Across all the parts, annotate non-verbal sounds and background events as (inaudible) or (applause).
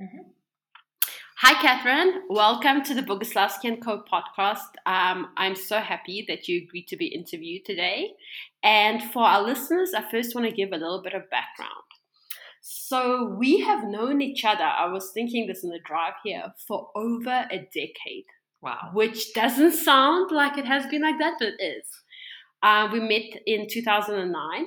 Mm-hmm. Hi, Catherine. Welcome to the Boguslavsky & Co podcast. Um, I'm so happy that you agreed to be interviewed today. And for our listeners, I first want to give a little bit of background. So, we have known each other, I was thinking this in the drive here, for over a decade. Wow. Which doesn't sound like it has been like that, but it is. Uh, we met in 2009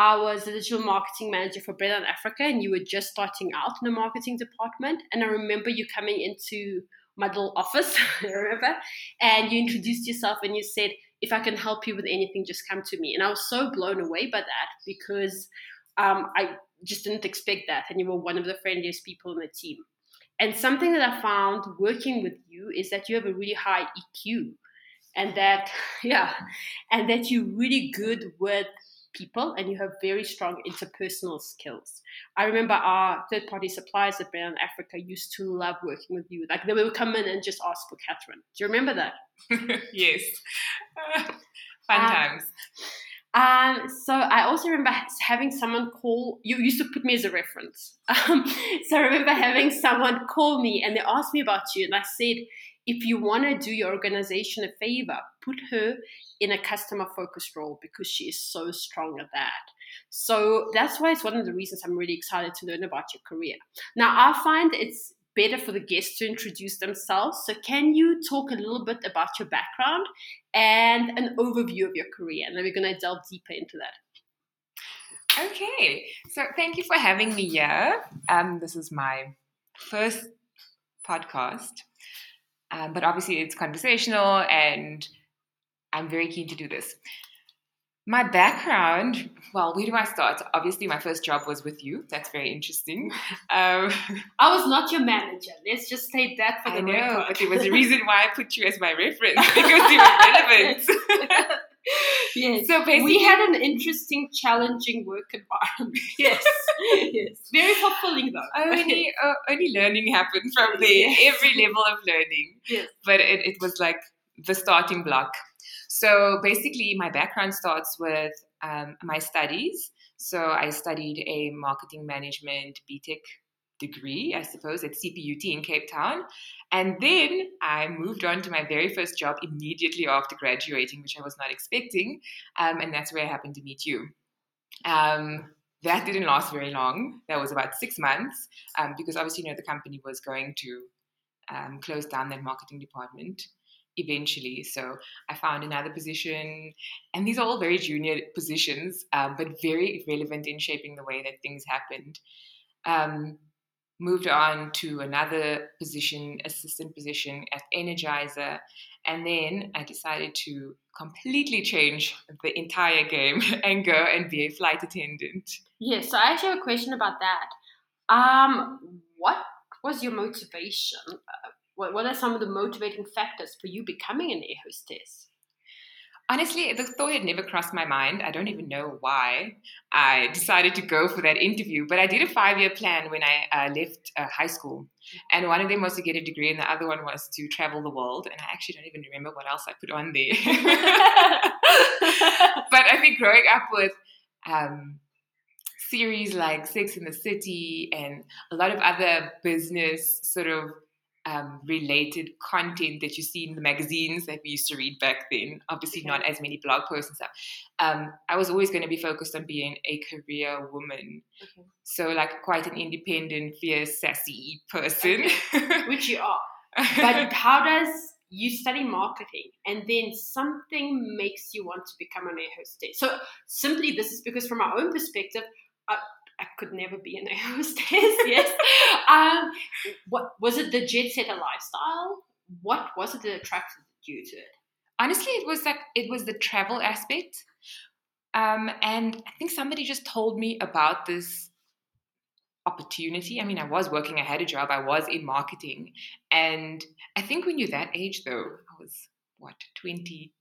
I was the digital marketing manager for Bread Africa, and you were just starting out in the marketing department. And I remember you coming into my little office, I (laughs) remember, and you introduced yourself and you said, if I can help you with anything, just come to me. And I was so blown away by that because um, I just didn't expect that. And you were one of the friendliest people in the team. And something that I found working with you is that you have a really high EQ and that, (laughs) yeah, and that you're really good with people and you have very strong interpersonal skills. I remember our third party suppliers at Brown Africa used to love working with you. Like they would come in and just ask for Catherine. Do you remember that? (laughs) yes. (laughs) fun um, times. Um, so I also remember having someone call. You used to put me as a reference. (laughs) Um, so I remember having someone call me and they asked me about you, and I said, if you want to do your organization a favor, put her in a customer focused role because she is so strong at that. So that's why it's one of the reasons I'm really excited to learn about your career. Now, I find it's better for the guests to introduce themselves. So, can you talk a little bit about your background and an overview of your career? And then we're going to delve deeper into that. Okay, so thank you for having me here. Um, this is my first podcast, um, but obviously it's conversational and I'm very keen to do this. My background, well, where do I start? Obviously, my first job was with you. That's very interesting. (laughs) Um, I was not your manager. Let's just state that for the I know, record. but there was a reason why I put you as my reference (laughs) because you were relevant. (laughs) yes. So basically, we had an interesting, challenging work environment. (laughs) Yes, yes, very fulfilling though. Only, (laughs) uh, only learning happened from there. Yes. Every level of learning. Yes, but it, it was like the starting block. So basically, my background starts with um, my studies. So I studied a marketing management BTech degree, I suppose, at CPUT in Cape Town. And then I moved on to my very first job immediately after graduating, which I was not expecting. Um, and that's where I happened to meet you. Um, that didn't last very long. That was about six months um, because obviously, you know, the company was going to um, close down their marketing department eventually. So I found another position, and these are all very junior positions, um, but very relevant in shaping the way that things happened. Um, moved on to another position, assistant position at Energizer, and then I decided to completely change the entire game (laughs) and go and be a flight attendant. Yes, so I actually have a question about that. Um, what was your motivation? Uh, what, what are some of the motivating factors for you becoming an air hostess? Honestly, the thought had never crossed my mind. I don't even know why I decided to go for that interview, but I did a five year plan when I uh, left uh, high school. And one of them was to get a degree, and the other one was to travel the world. And I actually don't even remember what else I put on there. (laughs) but I think growing up with um, series like Sex in the City and a lot of other business sort of um, related content that you see in the magazines that we used to read back then. Obviously, not as many blog posts and stuff. Um, I was always going to be focused on being a career woman. Okay. So, like, quite an independent, fierce, sassy person. Okay. (laughs) Which you are. But how does you study marketing and then something makes you want to become an air hostess? So, simply, this is because, from our own perspective, uh, I could never be an air (laughs) hostess. yes. Um, what was it? The jet setter lifestyle. What was it that attracted you to it? Honestly, it was like it was the travel aspect, um, and I think somebody just told me about this opportunity. I mean, I was working, I had a job, I was in marketing, and I think when you're that age, though, I was what twenty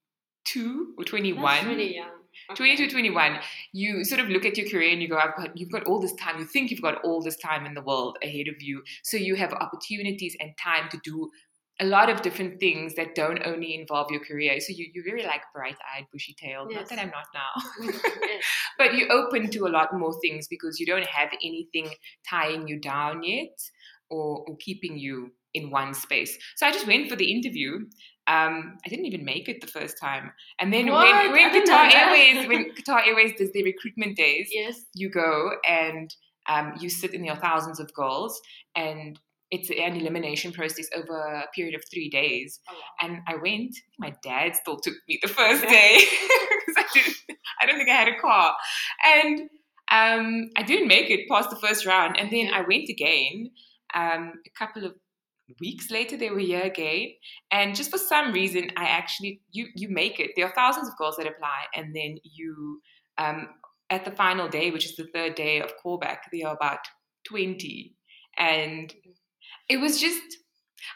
two or twenty one. Really young. Okay. 20 to 21, you sort of look at your career and you go, I've got, you've got all this time. You think you've got all this time in the world ahead of you. So you have opportunities and time to do a lot of different things that don't only involve your career. So you, you're very like bright eyed, bushy tailed. Yes. Not that I'm not now. (laughs) (laughs) yes. But you're open to a lot more things because you don't have anything tying you down yet. or, or keeping you in one space. So I just went for the interview. Um, I didn't even make it the first time. And then What? when, when Qatar. Airways, when (laughs) Qatar Airways does their recruitment days, Yes. you go and um, you sit in your thousands of girls, and it's an elimination process over a period of three days. Oh, wow. And I went. My dad still took me the first (laughs) day (laughs) because I didn't. I don't think I had a car, and um, I didn't make it past the first round. And then I went again. Um, a couple of weeks later, they were here again, and just for some reason, I actually you you make it. There are thousands of girls that apply, and then you um, at the final day, which is the third day of callback, there are about twenty, and it was just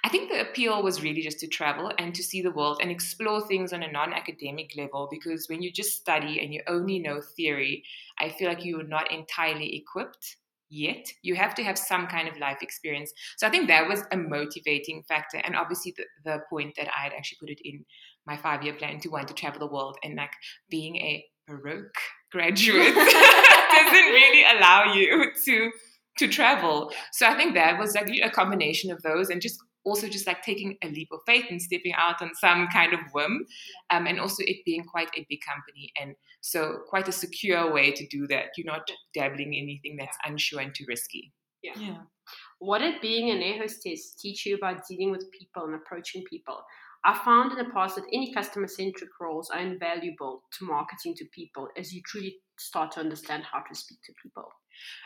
I think the appeal was really just to travel and to see the world and explore things on a non academic level because when you just study and you only know theory, I feel like you're not entirely equipped yet. You have to have some kind of life experience. So I think that was a motivating factor. And obviously, the, the point that I had actually put it in my five year plan to want to travel the world and like being a Baroque graduate (laughs) (laughs) doesn't really allow you to to travel. So I think that was like a combination of those and just also just like taking a leap of faith and stepping out on some kind of whim. Um, and also it being quite a big company and so quite a secure way to do that. You're not dabbling in anything that's unsure and too risky. Yeah. Yeah. What did being an air hostess teach you about dealing with people and approaching people? I found in the past that any customer centric roles are invaluable to marketing to people as you truly start to understand how to speak to people.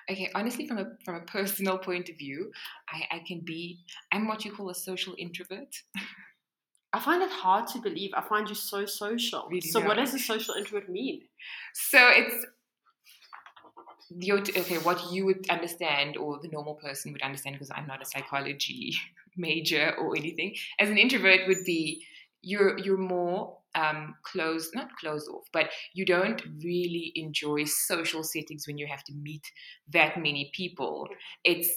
Okay, honestly, from a from a personal (laughs) point of view, I, I can be I'm what you call a social introvert. I find it hard to believe. I find you so social. Really so, what does a social introvert mean? So it's you okay, what you would understand or the normal person would understand because I'm not a psychology (laughs) major or anything. As an introvert would be you're you're more um, closed, not close off, but you don't really enjoy social settings when you have to meet that many people. It's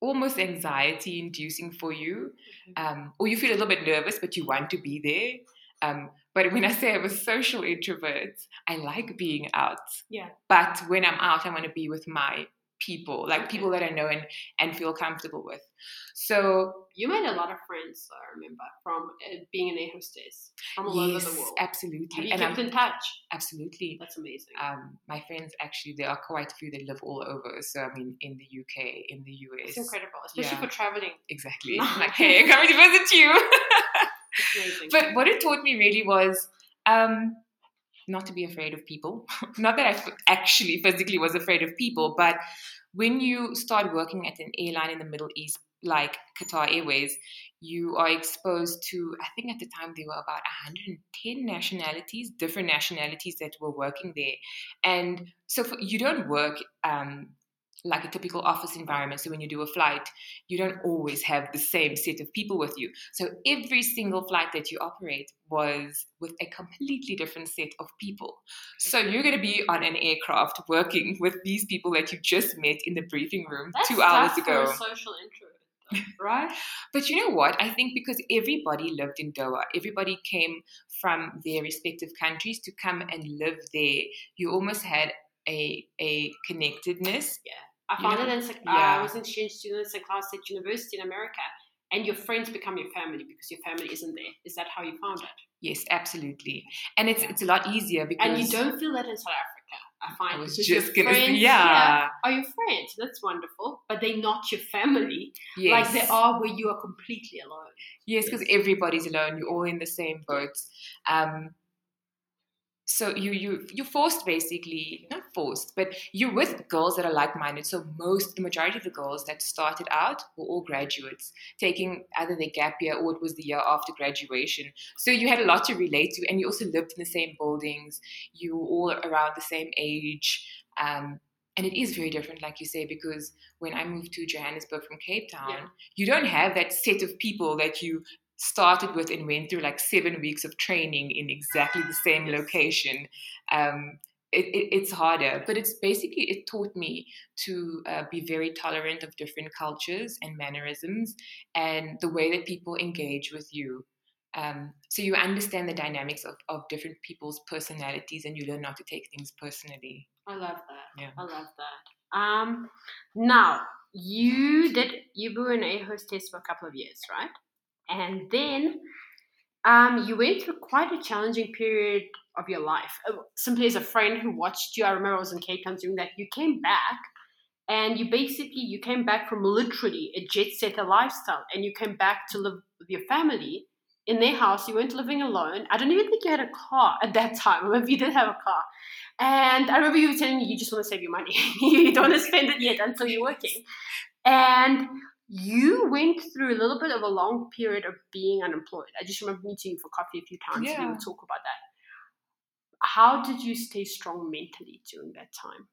almost anxiety inducing for you, um, or you feel a little bit nervous, but you want to be there. Um, but when I say I'm a social introvert, I like being out. Yeah. But when I'm out, I want to be with my people, like people that I know and, and feel comfortable with. So You made a lot of friends, I remember, from uh, being an air hostess from all yes, over the world. absolutely, Have you and kept I'm, in touch? absolutely. That's amazing. Um, my friends actually, there are quite a few that live all over. So I mean, in the UK, in the US, it's incredible, especially yeah. for traveling. exactly. (laughs) Like, hey, I'm coming to visit you. (laughs) But what it taught me really was um, not to be afraid of people. (laughs) not that I actually physically was afraid of people, but when you start working at an airline in the Middle East, like Qatar Airways, you are exposed to, I think at the time there were about 110 nationalities, different nationalities that were working there. And so for, you don't work um, like a typical office environment. So when you do a flight, you don't always have the same set of people with you. So every single flight that you operate was with a completely different set of people. So you're going to be on an aircraft working with these people that you just met in the briefing room That's two hours ago. For a social introvert, though, (laughs) right? But you know what? I think because everybody lived in Doha, everybody came from their respective countries to come and live there. You almost had a a connectedness. I found know? it in uh, Yeah. I was in exchange student at St. Cloud State University in America, and your friends become your family because your family isn't there. Is that how you found it? Yes, absolutely. And it's it's a lot easier because And you don't feel that in South Africa. I find I was just gonna say, friends yeah. here are your friends. That's wonderful, but they're not your family yes. like they are where you are completely alone. Yes, because everybody's alone. You're all in the same boat. Um, so you you you're forced basically not forced, but you're with girls that are like-minded. So most the majority of the girls that started out were all graduates, taking either their gap year or it was the year after graduation. So you had a lot to relate to, and you also lived in the same buildings. You were all around the same age. Um, and it is very different, like you say, because when I moved to Johannesburg from Cape Town, Yeah. you don't have that set of people that you started with and went through like seven weeks of training in exactly the same location. Um, it, it, it's harder, but it's basically it taught me to uh, be very tolerant of different cultures and mannerisms and the way that people engage with you. Um, so you understand the dynamics of, of different people's personalities and you learn not to take things personally. I love that. Yeah. I love that. Um, now you did you were an air hostess for a couple of years, right? And then um, you went through quite a challenging period of your life. Uh, simply as a friend who watched you, I remember I was in Cape Town doing that. You came back, and you basically you came back from literally a jet setter lifestyle, and you came back to live with your family in their house. You weren't living alone. I don't even think you had a car at that time. (laughs) Remember you did have a car. And I remember you telling me you just want to save your money. (laughs) you don't want to spend it yet until you're working. And you went through a little bit of a long period of being unemployed. I just remember meeting you for coffee a few times yeah. and we would talk about that. How did you stay strong mentally during that time?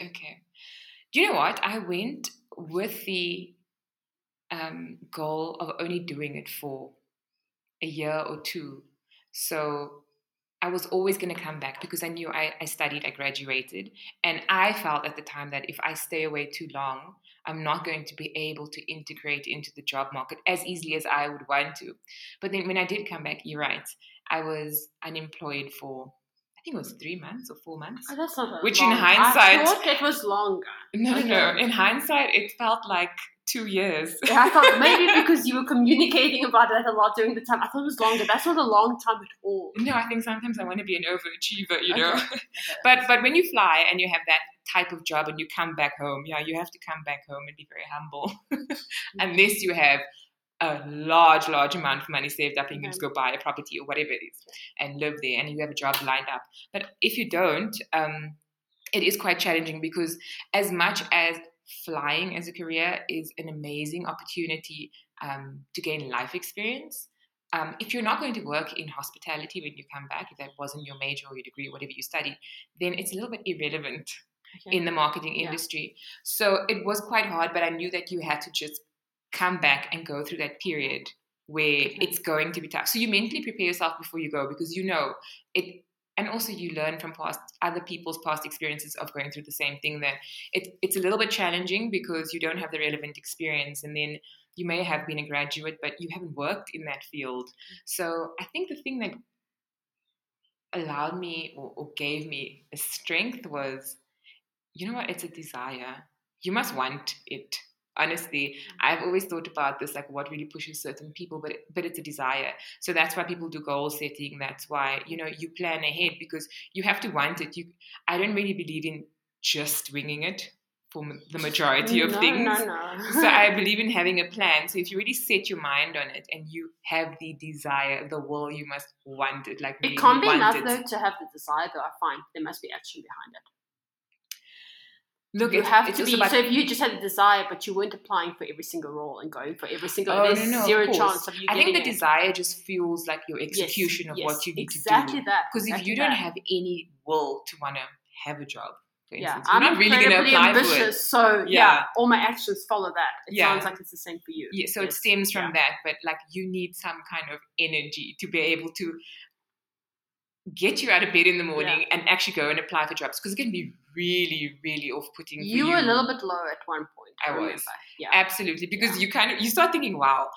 Okay. Do You know what? I went with the um, goal of only doing it for a year or two. So I was always going to come back because I knew I, I, studied, I graduated, and I felt at the time that if I stay away too long, I'm not going to be able to integrate into the job market as easily as I would want to. But then when I did come back, you're right, I was unemployed for I think it was three months or four months. Oh, that's not Which long. in hindsight, I thought it was longer. (laughs) No, okay. no. In hindsight, it felt like two years. Yeah, I thought maybe (laughs) because you were communicating about that a lot during the time. I thought it was longer. That's not a long time at all. No, I think sometimes I want to be an overachiever, you know. (laughs) Okay. but but when you fly and you have that type of job and you come back home, yeah, you have to come back home and be very humble, unless you have a large, large amount of money saved up and you can just go buy a property or whatever it is and live there and you have a job lined up. But if you don't, um, it is quite challenging because as much as flying as a career is an amazing opportunity um, to gain life experience. Um, if you're not going to work in hospitality when you come back, if that wasn't your major or your degree, or whatever you studied, then it's a little bit irrelevant (laughs) okay. in the marketing yeah. industry. So it was quite hard, but I knew that you had to just come back and go through that period where okay. it's going to be tough. So you mentally prepare yourself before you go because you know it and also you learn from past other people's past experiences of going through the same thing that it, it's a little bit challenging because you don't have the relevant experience and then you may have been a graduate but you haven't worked in that field. Mm-hmm. So i think the thing that allowed me or, or gave me a strength was you know what? It's a desire. You must want it honestly mm-hmm. i've always thought about this like what really pushes certain people but but it's a desire. So that's why people do goal setting. That's why you know you plan ahead because you have to want it. You i don't really believe in just winging it for the majority of no, things. no, no. so i (laughs) believe in having a plan. So if you really set your mind on it and you have the desire the will you must want it like it can't be enough it. though to have the desire though. I find there must be action behind it Look, you have to be. About, so if you just had a desire, but you weren't applying for every single role and going for every single, oh, there's no, no, zero of chance of you. I think the it. desire just fuels like your execution yes, of yes, what you need exactly to do. Exactly that. Because exactly if you don't have any will to want to have a job, yeah, instance, I'm not really going to apply ambitious, for it. So yeah. yeah. all my actions follow that. It yeah. sounds like it's the same for you. Yeah, so yes. it stems from yeah. that, but like you need some kind of energy to be able to get you out of bed in the morning yeah. and actually go and apply for jobs because it can be really, really off-putting. You were a little bit low at one point. I, I was, yeah, absolutely, because yeah. you kind of you start thinking, wow.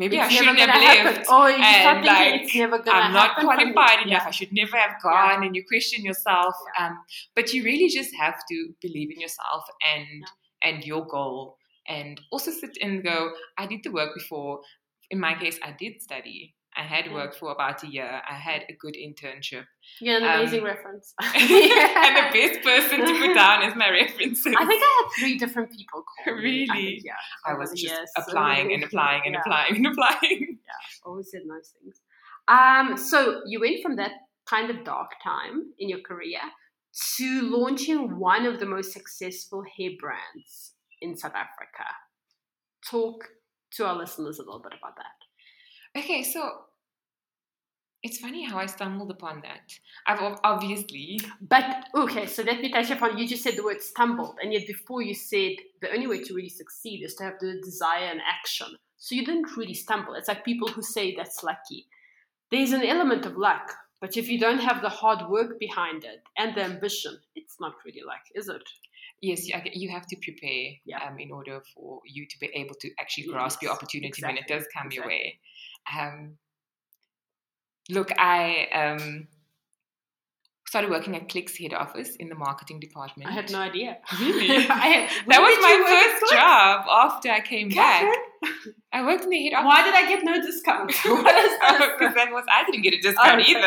Maybe it's I shouldn't have lived. Oh, you and like, it's never gonna I'm not qualified enough. I should never have gone. And you question yourself. Um, but you really just have to believe in yourself and and your goal, and also sit and go. I did the work before. In my case, I did study. I had worked for about a year. I had a good internship. (laughs) (laughs) Yeah, an amazing um, reference. and the best person to put down as my (laughs) references. I think I had three different people call Really? I think, yeah. I was just applying and applying and yeah. applying and applying. Yeah, always did nice things. Um, so you went from that kind of dark time in your career to launching one of the most successful hair brands in South Africa. Talk to our listeners a little bit about that. Okay, so it's funny how I stumbled upon that. I've obviously. But okay, so let me touch upon. You just said the word stumbled, and yet before you said the only way to really succeed is to have the desire and action. So you didn't really stumble. It's like people who say that's lucky. There's an element of luck, but if you don't have the hard work behind it and the ambition, it's not really luck, is it? Yes, you have to prepare yeah. um, in order for you to be able to actually grasp yes, your opportunity exactly, when it does come exactly. your way. Um, look, I um, started working at Clicks head office in the marketing department. I had no idea. Really? (laughs) I had, (laughs) that was my you work at first job after I came back. I worked in the head office. Why did I get no discount? (laughs) Because that was I didn't get a discount either.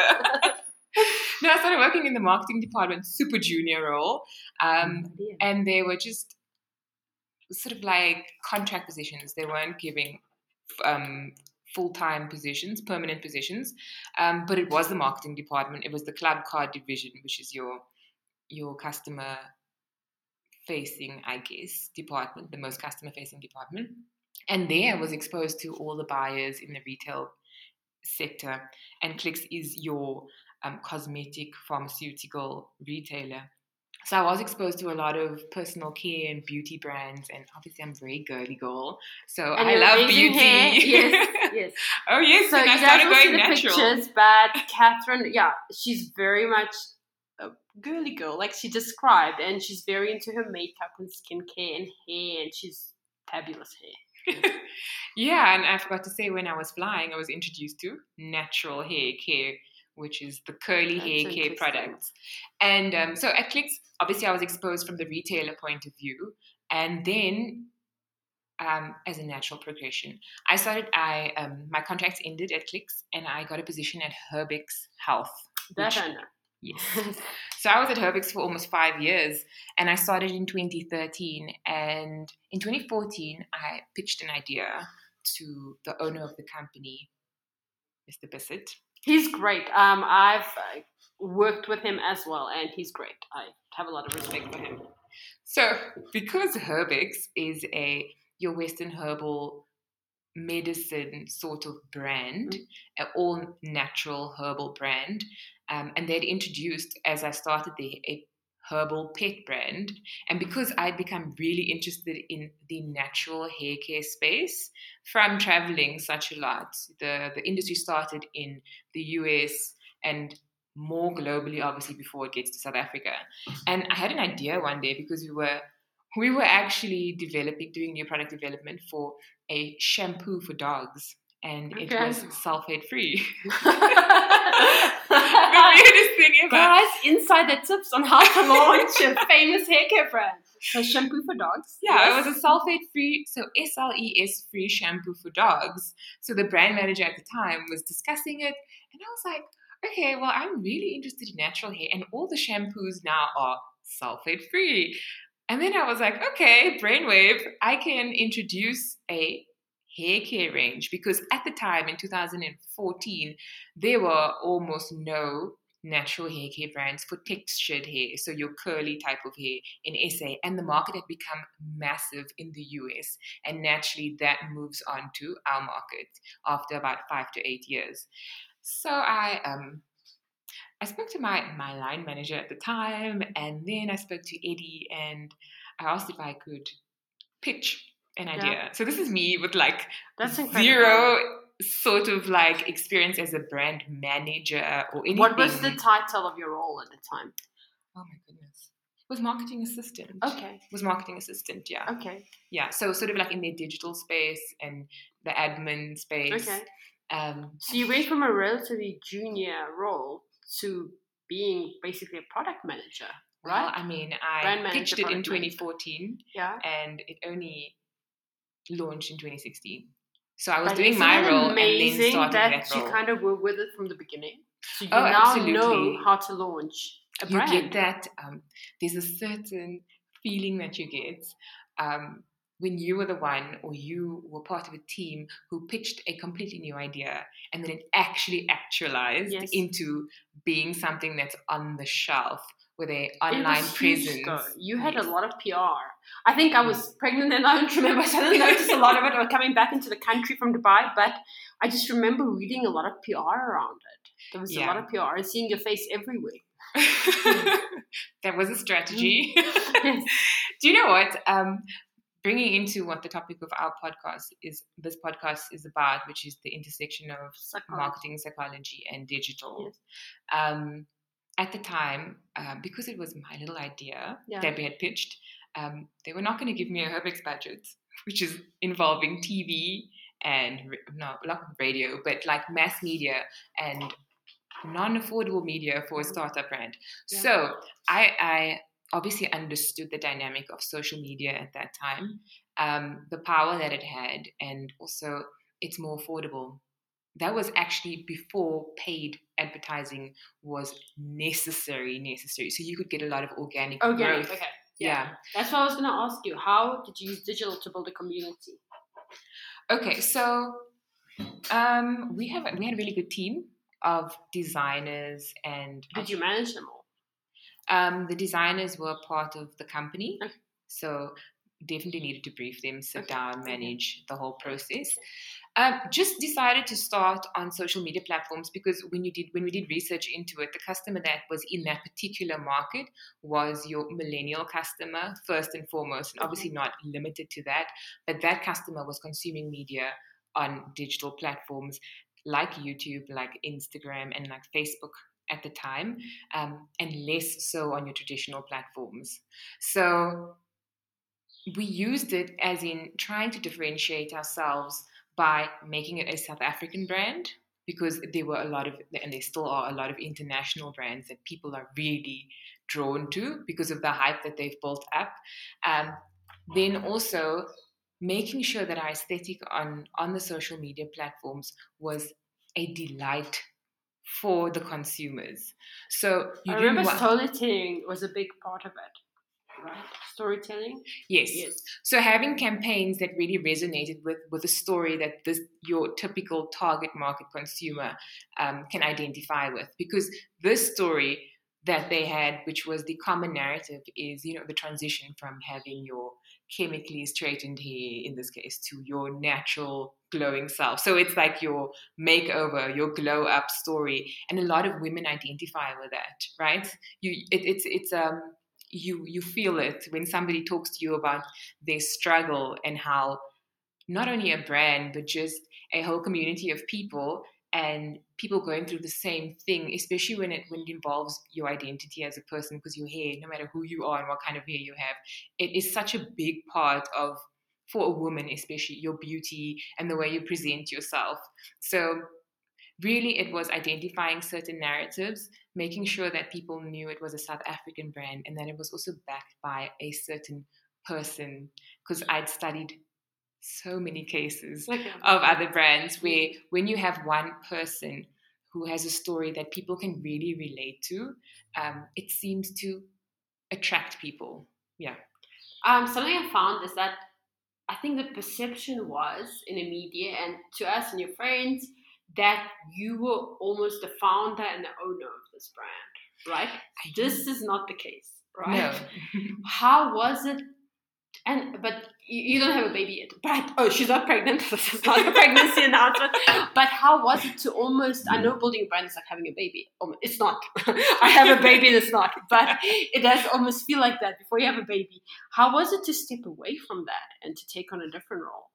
no, I started working in the marketing department, super junior role, um, Yeah. and they were just sort of like contract positions. They weren't giving um, full time positions, permanent positions, um, but it was the marketing department. It was the club card division, which is your your customer facing, I guess, department, the most customer facing department. And there I was exposed to all the buyers in the retail sector. And Clicks is your um, cosmetic pharmaceutical retailer. So I was exposed to a lot of personal care and beauty brands, and obviously I'm very girly girl, so And I love beauty. hair. (laughs) Yes, yes. oh yes, So and you I guys started will see going the natural. pictures, but Catherine, yeah, she's very much a girly girl, like she described, and she's very into her makeup and skincare and hair, and she's fabulous hair. (laughs) yeah, and I forgot to say when I was flying, I was introduced to natural hair care, which is the curly That's hair care products. And um, so at Clicks, obviously, I was exposed from the retailer point of view, and then um, as a natural progression, I started. I um, my contracts ended at Clicks, and I got a position at Herbex Health. That I know. Yes. (laughs) So I was at Herbex for almost five years, and I started in 2013. And in 2014, I pitched an idea to the owner of the company, Mr. Bissett. He's great. Um, I've uh, worked with him as well, and he's great. I have a lot of respect for him. So because Herbex is a your Western herbal medicine sort of brand, an all natural herbal brand, um, and they'd introduced as I started the a herbal pet brand, and because I'd become really interested in the natural hair care space from traveling such a lot, the the industry started in the US and more globally, obviously, before it gets to South Africa. And I had an idea one day because we were we were actually developing doing new product development for a shampoo for dogs and it was sulfate free (laughs) (laughs) the weirdest thing ever Guys, insider tips on how to launch a (laughs) famous hair care brand. So shampoo for dogs. yeah Yes. it was a sulfate free so s-l-e-s free shampoo for dogs so the brand manager at the time was discussing it and i was like okay well i'm really interested in natural hair and all the shampoos now are sulfate free and then i was like okay brainwave i can introduce a hair care range because at the time in 2014 there were almost no natural hair care brands for textured hair so your curly type of hair in SA and the market had become massive in the US and naturally that moves on to our market after about 5 to 8 years. So I um I spoke to my my line manager at the time and then I spoke to Eddie and I asked if I could pitch an Yeah. idea so this is me with like That's incredible. zero sort of like experience as a brand manager or anything. What was the title of your role at the time? oh my goodness. Was marketing assistant. Okay. Was marketing assistant, yeah. Okay. Yeah. So sort of like in the digital space and the admin space. Okay. Um So you went from a relatively junior role to being basically a product manager, well, right? I mean I manager, pitched it in product manager. 2014 yeah. and it only launched in 2016. So I was But doing my role and then starting that, that, you kind of were with it from the beginning. So you Oh, now absolutely. know how to launch a you brand. get that um, there's a certain feeling that you get um, when you were the one or you were part of a team who pitched a completely new idea and then it actually actualized Yes. into being something that's on the shelf with a It online presence. though. You had a lot of PR. I think I was pregnant and I don't remember. (laughs) So I didn't notice a lot of it or coming back into the country from Dubai. But I just remember reading a lot of PR around it. There was a lot of PR and seeing your face everywhere. (laughs) that was a strategy. (laughs) Yes. Do you know what? Um, bringing into what the topic of our podcast is, this podcast is about, which is the intersection of Psychology. marketing psychology and digital. Yes. Um, at the time, uh, because it was my little idea Yeah. that we had pitched, um, they were not going to give me a Herbex budget, which is involving TV and no, not radio, but like mass media and non-affordable media for a startup brand. Yeah. So I, I obviously understood the dynamic of social media at that time, um, the power that it had, and also it's more affordable. That was actually before paid advertising was necessary. Necessary, so you could get a lot of organic Organic. growth. Okay. Yeah. That's what I was going to ask you. How did you use digital to build a community? Okay, so um, we have we had a really good team of designers and Did you manage them all? Um, the designers were part of the company, Okay. so definitely needed to brief them, sit Okay, down, manage the whole process. Um, just decided to start on social media platforms because when you did when we did research into it, the customer that was in that particular market was your millennial customer first and foremost, and obviously not limited to that, but that customer was consuming media on digital platforms like YouTube, like Instagram, and like Facebook at the time, um, and less so on your traditional platforms. So we used it as in trying to differentiate ourselves by making it a South African brand because there were a lot of, and there still are a lot of international brands that people are really drawn to because of the hype that they've built up. Um, then also making sure that our aesthetic on on the social media platforms was a delight for the consumers. So you I remember want, storytelling was a big part of it, right? Storytelling. yes. Yes. So having campaigns that really resonated with with a story that this your typical target market consumer um, can identify with, because this story that they had, which was the common narrative, is you know the transition from having your chemically straightened hair in this case to your natural glowing self. So it's like your makeover, your glow up story, and a lot of women identify with that, right? You it, it's it's um you you feel it when somebody talks to you about their struggle and how not only a brand but just a whole community of people and people going through the same thing especially when it when it involves your identity as a person because your hair no matter who you are and what kind of hair you have. It is such a big part of for a woman especially your beauty and the way you present yourself. So really it was identifying certain narratives making sure that people knew it was a south african brand and that it was also backed by a certain person because i'd studied so many cases Okay. of other brands where when you have one person who has a story that people can really relate to um, it seems to attract people yeah Um, something I found is that I think the perception was in the media and to us and your friends that you were almost the founder and the owner of this brand, right? This is not the case, right? no (laughs) (laughs) How was it? And but you, you don't have a baby yet. But oh, she's not pregnant. (laughs) This is not a pregnancy announcement. But how was it to almost? I know building a brand is like having a baby. Um, It's not. I have a baby and it's not. But it does almost feel like that before you have a baby. How was it to step away from that and to take on a different role?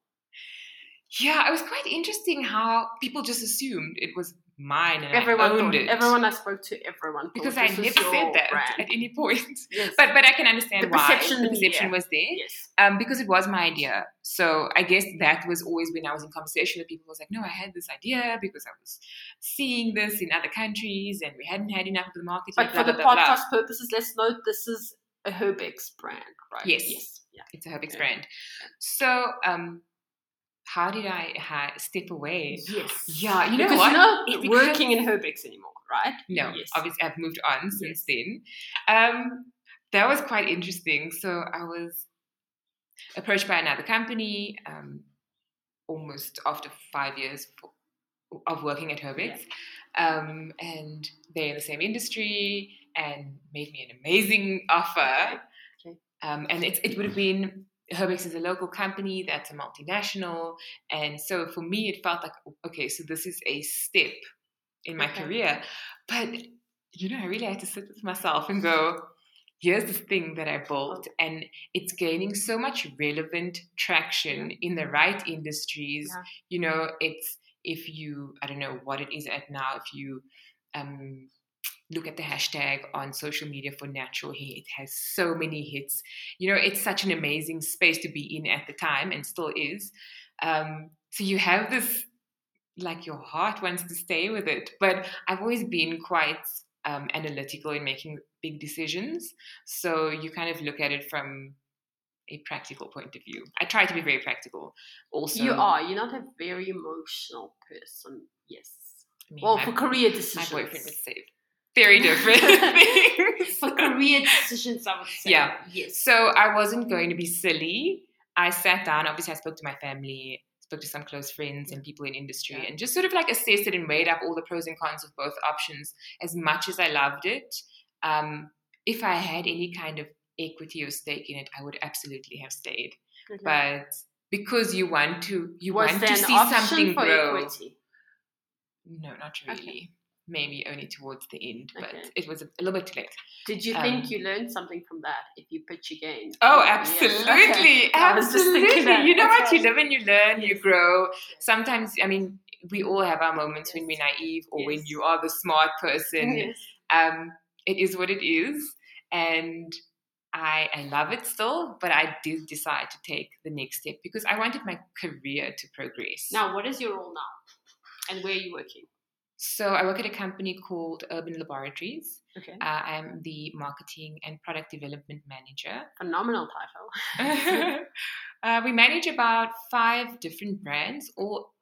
Yeah it was quite interesting how people just assumed it was mine and Everyone, I owned it everyone I spoke to, everyone because I never said that brand. at any point (laughs) Yes. but but I can understand The why perception the perception was there yes. um, because it was my idea. So I guess that was always when I was in conversation with people. I was like, no, I had this idea because I was seeing this in other countries and we hadn't had enough of the market. But yet, for blah, the blah, blah, blah. podcast purposes, let's note this is a Herbex brand, right? Yes. Yes. Yeah. it's a Herbex Yeah. brand. So um, how did I ha- step away? Yes. Yeah, you know because what? not working in Herbex anymore, right? No, Yes. obviously I've moved on since then. Um, that was quite interesting. So I was approached by another company um, almost after five years of working at Herbex. Um, and they're in the same industry and made me an amazing offer. Okay. Um, and it's, it would have been Herbex is a local company that's a multinational. And so for me, it felt like, okay, so this is a step in my Okay. career. But, you know, I really had to sit with myself and go, here's this thing that I built, and it's gaining so much relevant traction in the right industries. Yeah. You know, it's if you, I don't know what it is at now, if you, um, look at the hashtag on social media for natural hair. It has so many hits. You know, it's such an amazing space to be in at the time and still is. Um, so you have this like your heart wants to stay with it. But I've always been quite um, analytical in making big decisions. So you kind of look at it from a practical point of view. I try to be very practical. Also, you are. You're not a very emotional person. Yes. I mean, Well, my, for career decisions, my boyfriend would say very different (laughs) things. for career decisions, I would say. Yeah. Yes. So I wasn't going to be silly. I sat down. Obviously, I spoke to my family, spoke to some close friends and people in industry, Yeah. and just sort of like assessed it and weighed up all the pros and cons of both options. As much as I loved it, um, if I had any kind of equity or stake in it, I would absolutely have stayed. Okay. But because you want to, you was want to see something for grow. equity? No, not Okay. Maybe only towards the end, but Okay. it was a, a little bit too late. Did you Um, think you learned something from that if you pitch again? Oh, Yes. absolutely, (laughs) Okay. I just absolutely. that. You know what? You live and you learn, you grow. Sometimes, I mean, we all have our moments when we're naive or when you are the smart person. Yes. Um, it is what it is, and I, I love it still. But I did decide to take the next step because I wanted my career to progress. Now, what is your role now? And where are you working? So I work at a company called Urban Laboratories. Okay. Uh, I'm the marketing and product development manager. Phenomenal title. (laughs) uh, we manage about five different brands, all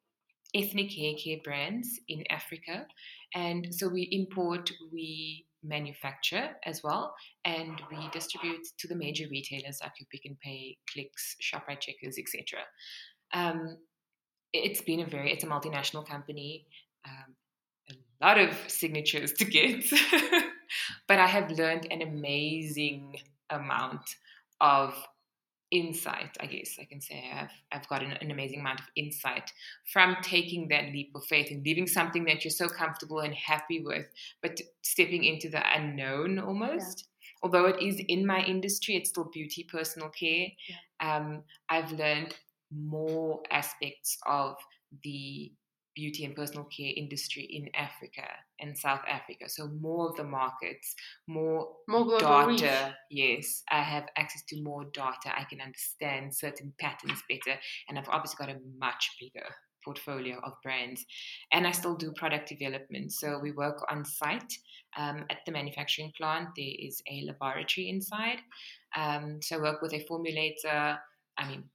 ethnic hair care brands in Africa. And so we import, we manufacture as well, and we distribute to the major retailers like your Pick n Pay, Clicks, Shoprite Checkers, etc. Um, it's been a very, it's a multinational company. Um, a lot of signatures to get, (laughs) but I have learned an amazing amount of insight, I guess I can say. I've, I've gotten an amazing amount of insight from taking that leap of faith and leaving something that you're so comfortable and happy with, but stepping into the unknown almost. Although it is in my industry, it's still beauty, personal care. Um, I've learned more aspects of the beauty and personal care industry in Africa and South Africa. So more of the markets, more More data. reach. Yes, I have access to more data. I can understand certain patterns better, and I've obviously got a much bigger portfolio of brands. And I still do product development. So we work on site um, at the manufacturing plant. There is a laboratory inside. Um, so I work with a formulator. I mean,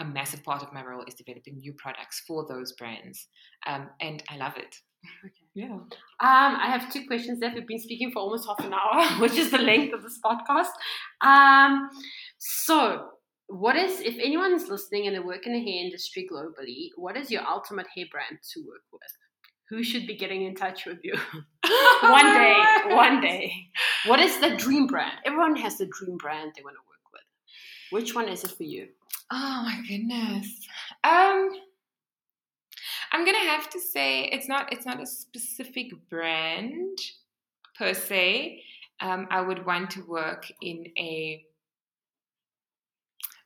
a massive part of my role is developing new products for those brands, um, and I love it. Okay. Yeah. Um, I have two questions that We've been speaking for almost half an hour, (laughs) which is the length of this podcast. Um, so, what is, if anyone is listening and they work in the hair industry globally, what is your ultimate hair brand to work with? Who should be getting in touch with you? (laughs) one day, (laughs) one day. What is the dream brand? Everyone has the dream brand they want to work with. Which one is it for you? Oh my goodness. Um I'm gonna have to say it's not it's not a specific brand per se. Um, I would want to work in a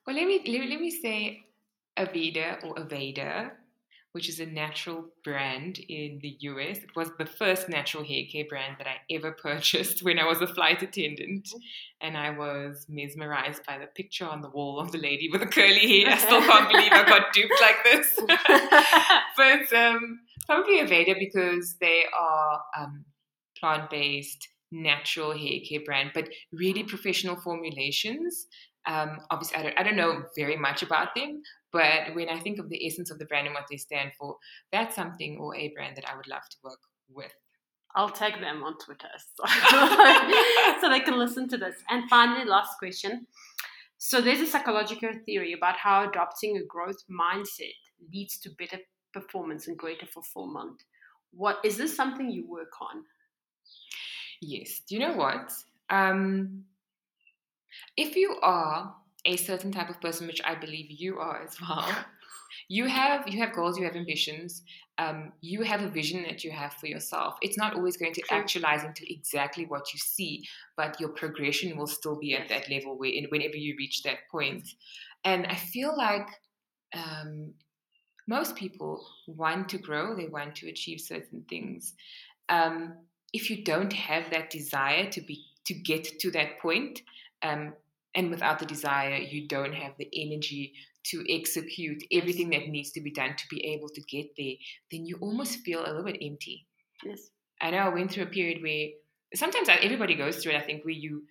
well let me let me, say Aveda or Aveda, which is a natural brand in the US. It was the first natural hair care brand that I ever (laughs) purchased when I was a flight attendant. And I was mesmerized by the picture on the wall of the lady with the curly (laughs) hair. I still can't believe I got duped like this. (laughs) but um, probably Aveda because they are um, plant based, natural hair care brand, but really professional formulations. Um, obviously, I don't, I don't know very much about them, but when I think of the essence of the brand and what they stand for, that's something or a brand that I would love to work with. I'll tag them on Twitter (laughs) so, (laughs) so they can listen to this. And finally, last question. So there's a psychological theory about how adopting a growth mindset leads to better performance and greater fulfillment. What is this something you work on? Yes. Do you know what? Um, if you are a certain type of person, which I believe you are as well, (laughs) you have you have goals, you have ambitions, um, you have a vision that you have for yourself. It's not always going to True. actualize into exactly what you see, but your progression will still be at that level where, whenever you reach that point. And I feel like um, most people want to grow, they want to achieve certain things. Um, if you don't have that desire to be to get to that point, um, and without the desire, you don't have the energy to execute everything that needs to be done to be able to get there, then you almost feel a little bit empty. Yes. I know I went through a period where sometimes everybody goes through it. I think where you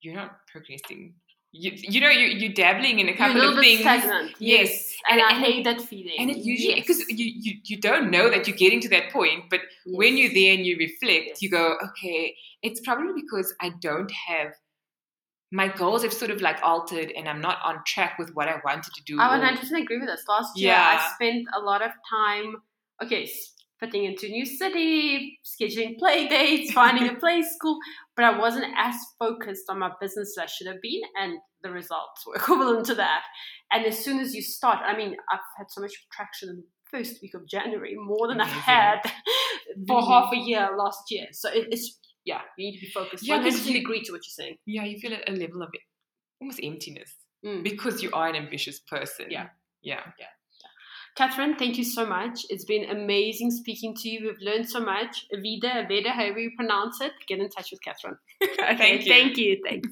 you're not progressing. You, you know you're, you're dabbling in a couple a of things. stagnant. Yes. Yes. And, And- I hate that feeling. And it usually Yes. because you, you you don't know that you're getting to that point, but when you're there and you reflect, Yes. you go, okay, it's probably because I don't have my goals have sort of like altered and I'm not on track with what I wanted to do. I or- 100% agree with this. Last year, Yeah. I spent a lot of time, okay, fitting into a new city, scheduling play dates, finding a (laughs) play school, but I wasn't as focused on my business as I should have been, and the results were (laughs) equivalent to that. And as soon as you start, I mean, I've had so much traction in the first week of January, more than I've had (laughs) for half a year last year. So it, it's, yeah, you need to be focused. Yeah, Yeah, 'cause 100% you- agree to what you're saying. yeah, you feel a, a level of almost emptiness Mm. because you are an ambitious person. Yeah. Yeah. Yeah. Catherine, thank you so much. It's been amazing speaking to you. We've learned so much. Avida, Aveda, however you pronounce it, get in touch with Catherine. (laughs) Thank you. Thank you. Thanks.